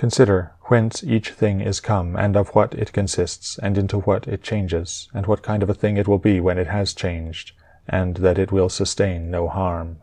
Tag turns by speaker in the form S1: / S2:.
S1: Consider whence each thing is come, and of what it consists, and into what it changes, and what kind of a thing it will be when it has changed, and that it will sustain no harm.